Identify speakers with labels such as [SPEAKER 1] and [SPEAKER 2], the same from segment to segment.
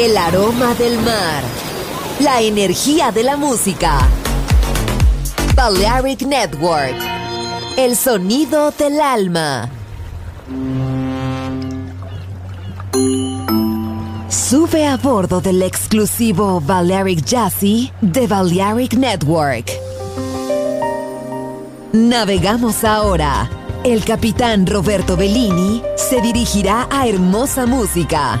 [SPEAKER 1] el aroma del mar, la energía de la música. Balearic Network, el sonido del alma. Sube a bordo del exclusivo Balearic Jazzy de Balearic Network. Navegamos ahora. El capitán Roberto Bellini se dirigirá a hermosa música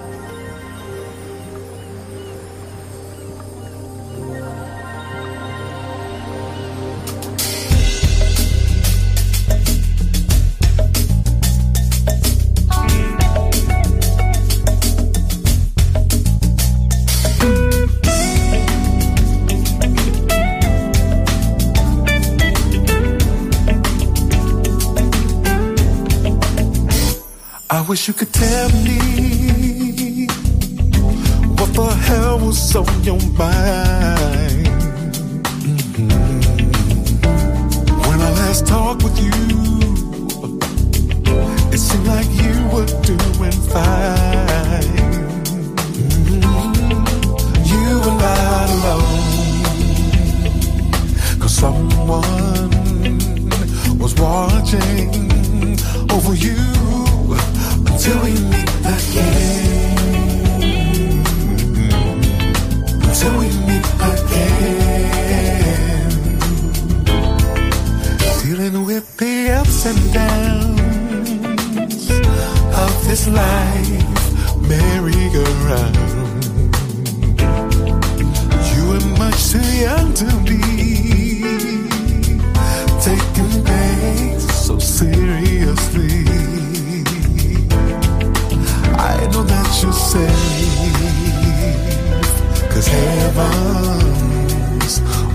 [SPEAKER 2] wish you could tell me what the hell was on your mind. dealing with the ups and downs of this life merry-go-round. You are much too young to be taking things so seriously. I know that you're cause heaven's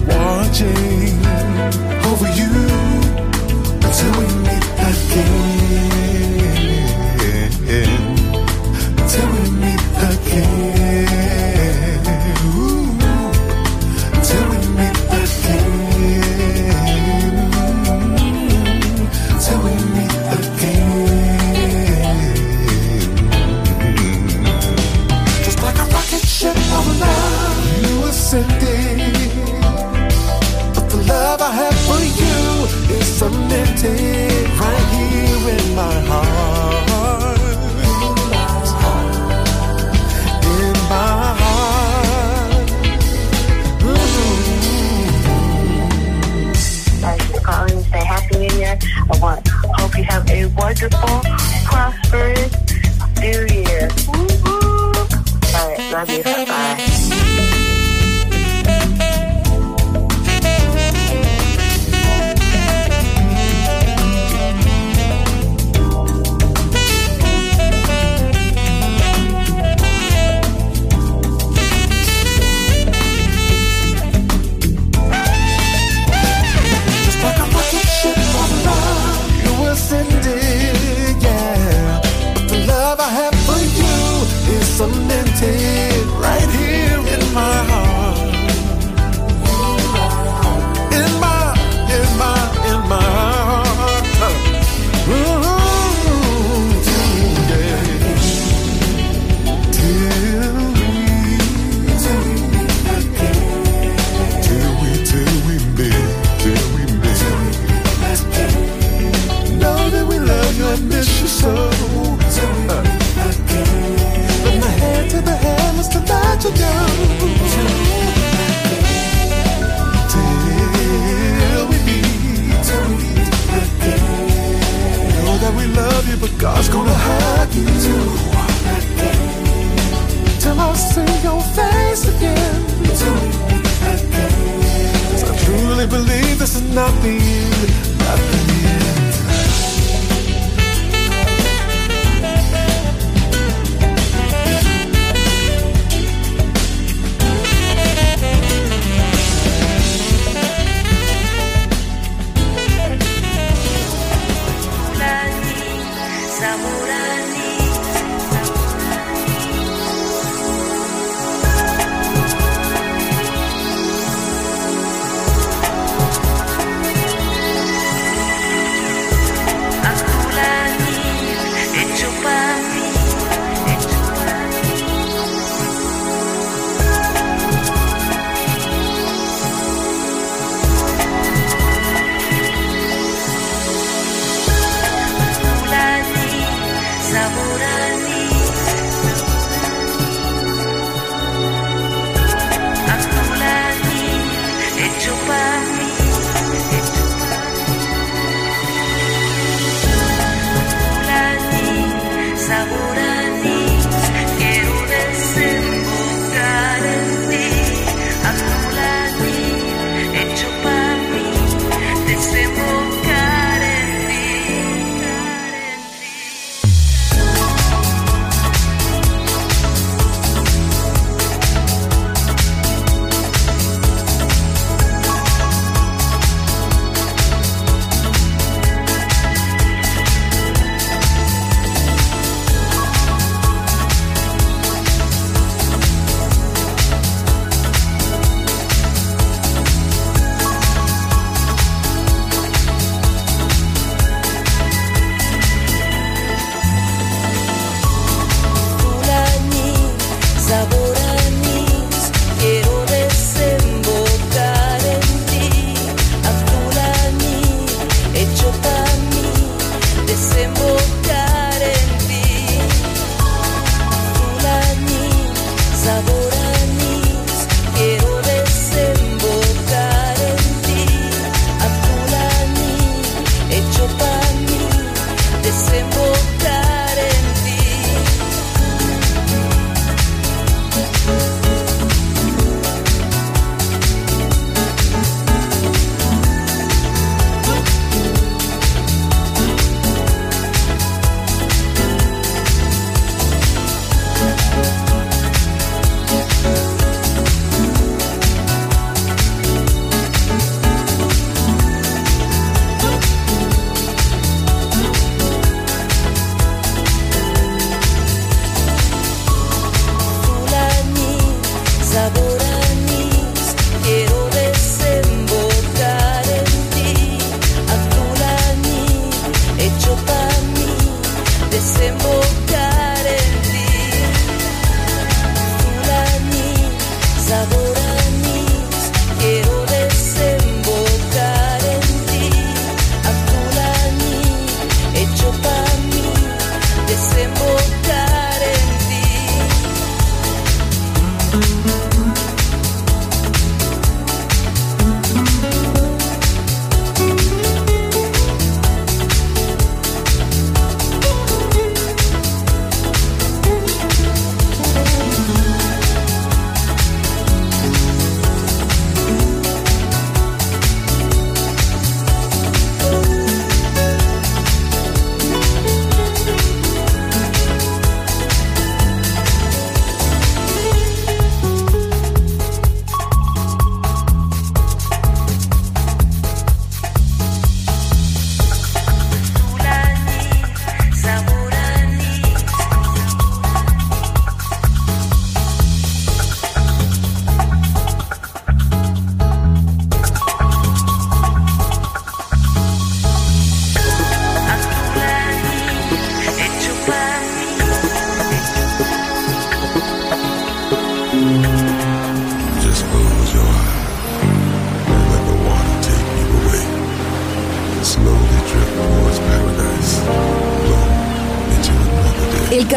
[SPEAKER 2] watching over you. You.
[SPEAKER 3] wonderful, prosperous new year. All right, love you. Bye.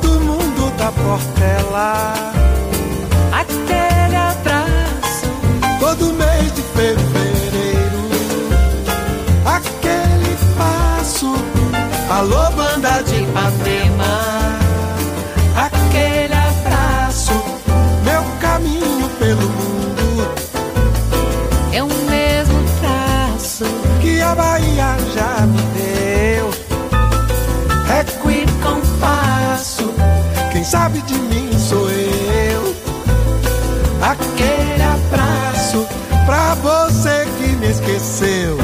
[SPEAKER 4] todo mundo da Portela.
[SPEAKER 5] Aquele abraço,
[SPEAKER 4] todo mês de fevereiro. Aquele passo, alô, sabe de mim sou eu. Aquele abraço pra você que me esqueceu.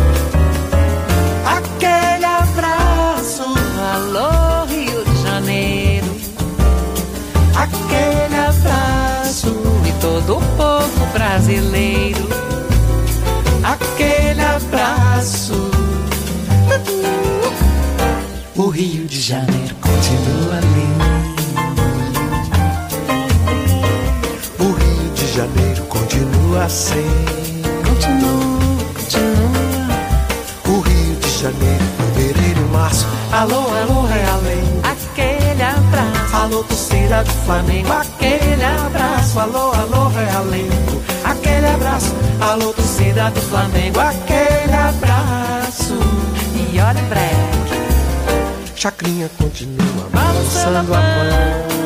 [SPEAKER 4] Aquele abraço,
[SPEAKER 5] alô Rio de Janeiro.
[SPEAKER 4] Aquele abraço
[SPEAKER 5] e todo o povo brasileiro.
[SPEAKER 4] Aquele abraço. O Rio de Janeiro continua continua.
[SPEAKER 5] Continua, continua.
[SPEAKER 4] O Rio de Janeiro, fevereiro, março. Alô, alô, é além.
[SPEAKER 5] Aquele abraço.
[SPEAKER 4] Alô, torcida do Flamengo. Aquele abraço. Alô, alô, é além. Aquele abraço. Alô, torcida do Flamengo. Aquele abraço.
[SPEAKER 5] E olha o break.
[SPEAKER 4] Chacrinha continua
[SPEAKER 5] balançando a
[SPEAKER 4] mão.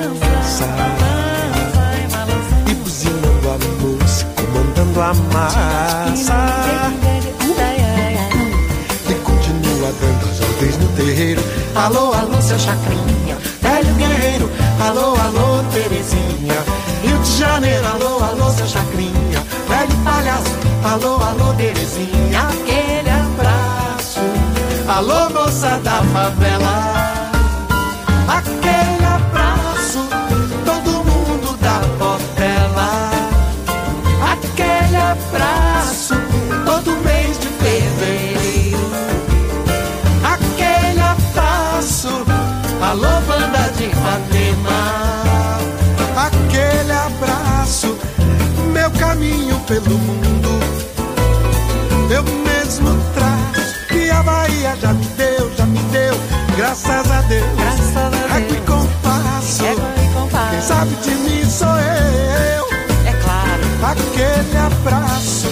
[SPEAKER 5] A massa,
[SPEAKER 4] E continua dando as ordens no terreiro. Alô, alô, seu chacrinha, velho guerreiro. Alô, alô, Terezinha. Rio de Janeiro, alô, alô, seu chacrinha, velho palhaço. Alô, alô, Terezinha, aquele abraço. Alô, moça da favela, aquele pelo mundo. Eu mesmo traço, e a Bahia já me deu, já me deu. Graças a Deus,
[SPEAKER 6] Graças a Deus.
[SPEAKER 4] Régua e compasso.
[SPEAKER 6] E compasso.
[SPEAKER 4] Quem sabe de mim sou eu.
[SPEAKER 6] É claro.
[SPEAKER 4] Aquele abraço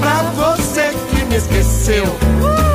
[SPEAKER 4] pra você que me esqueceu. Aquele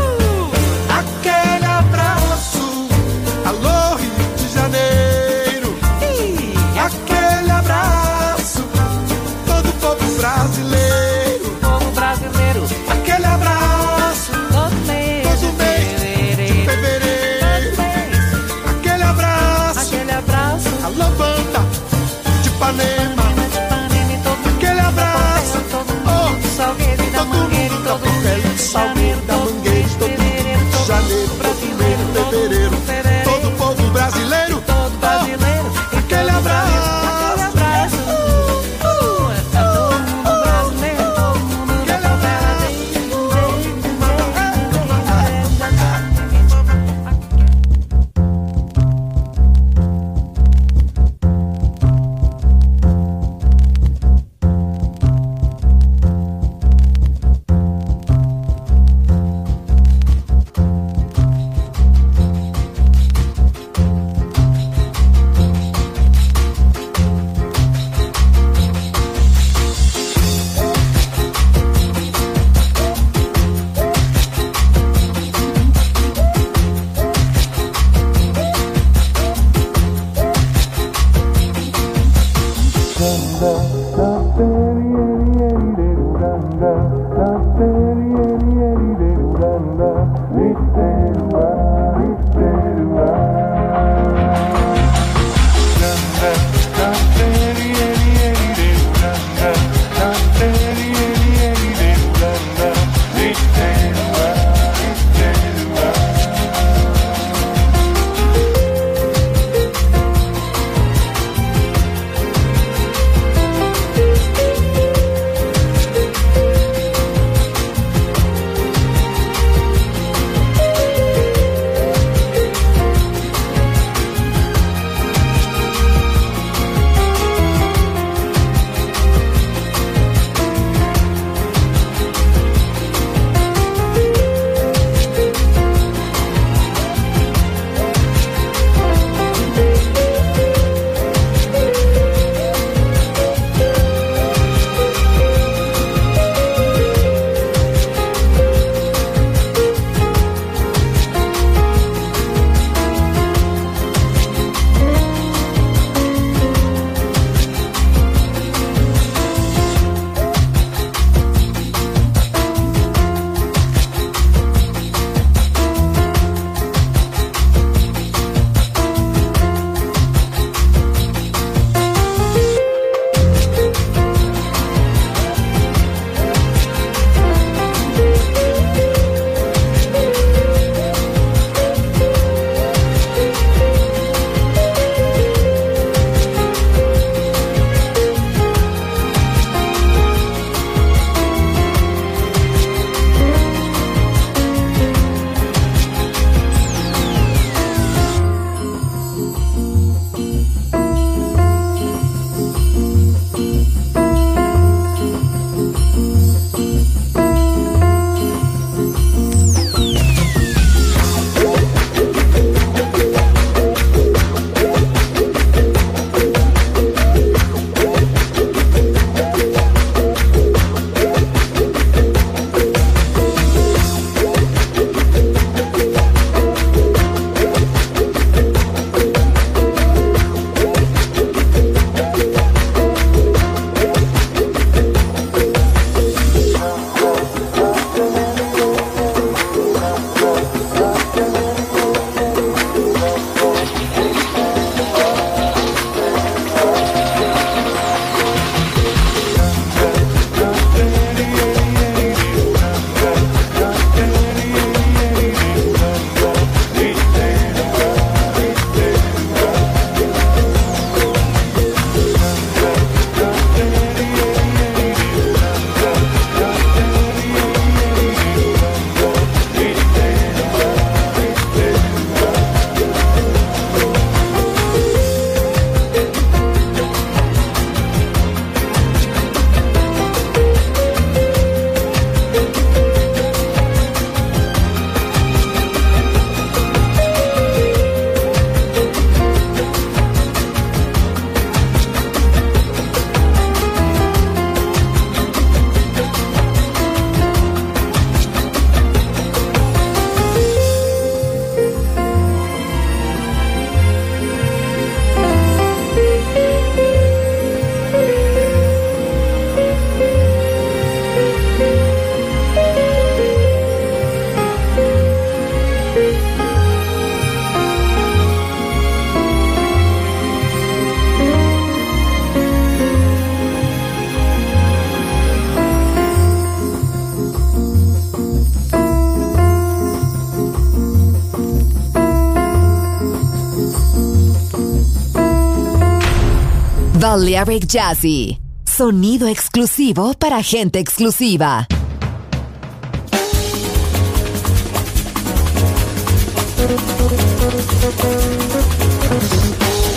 [SPEAKER 7] Balearic Jazzy. Sonido exclusivo para gente exclusiva.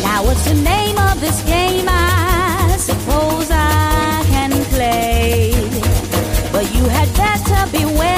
[SPEAKER 8] Now what's the name of this game? I suppose I can play. But you had better beware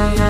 [SPEAKER 9] Thank
[SPEAKER 7] you.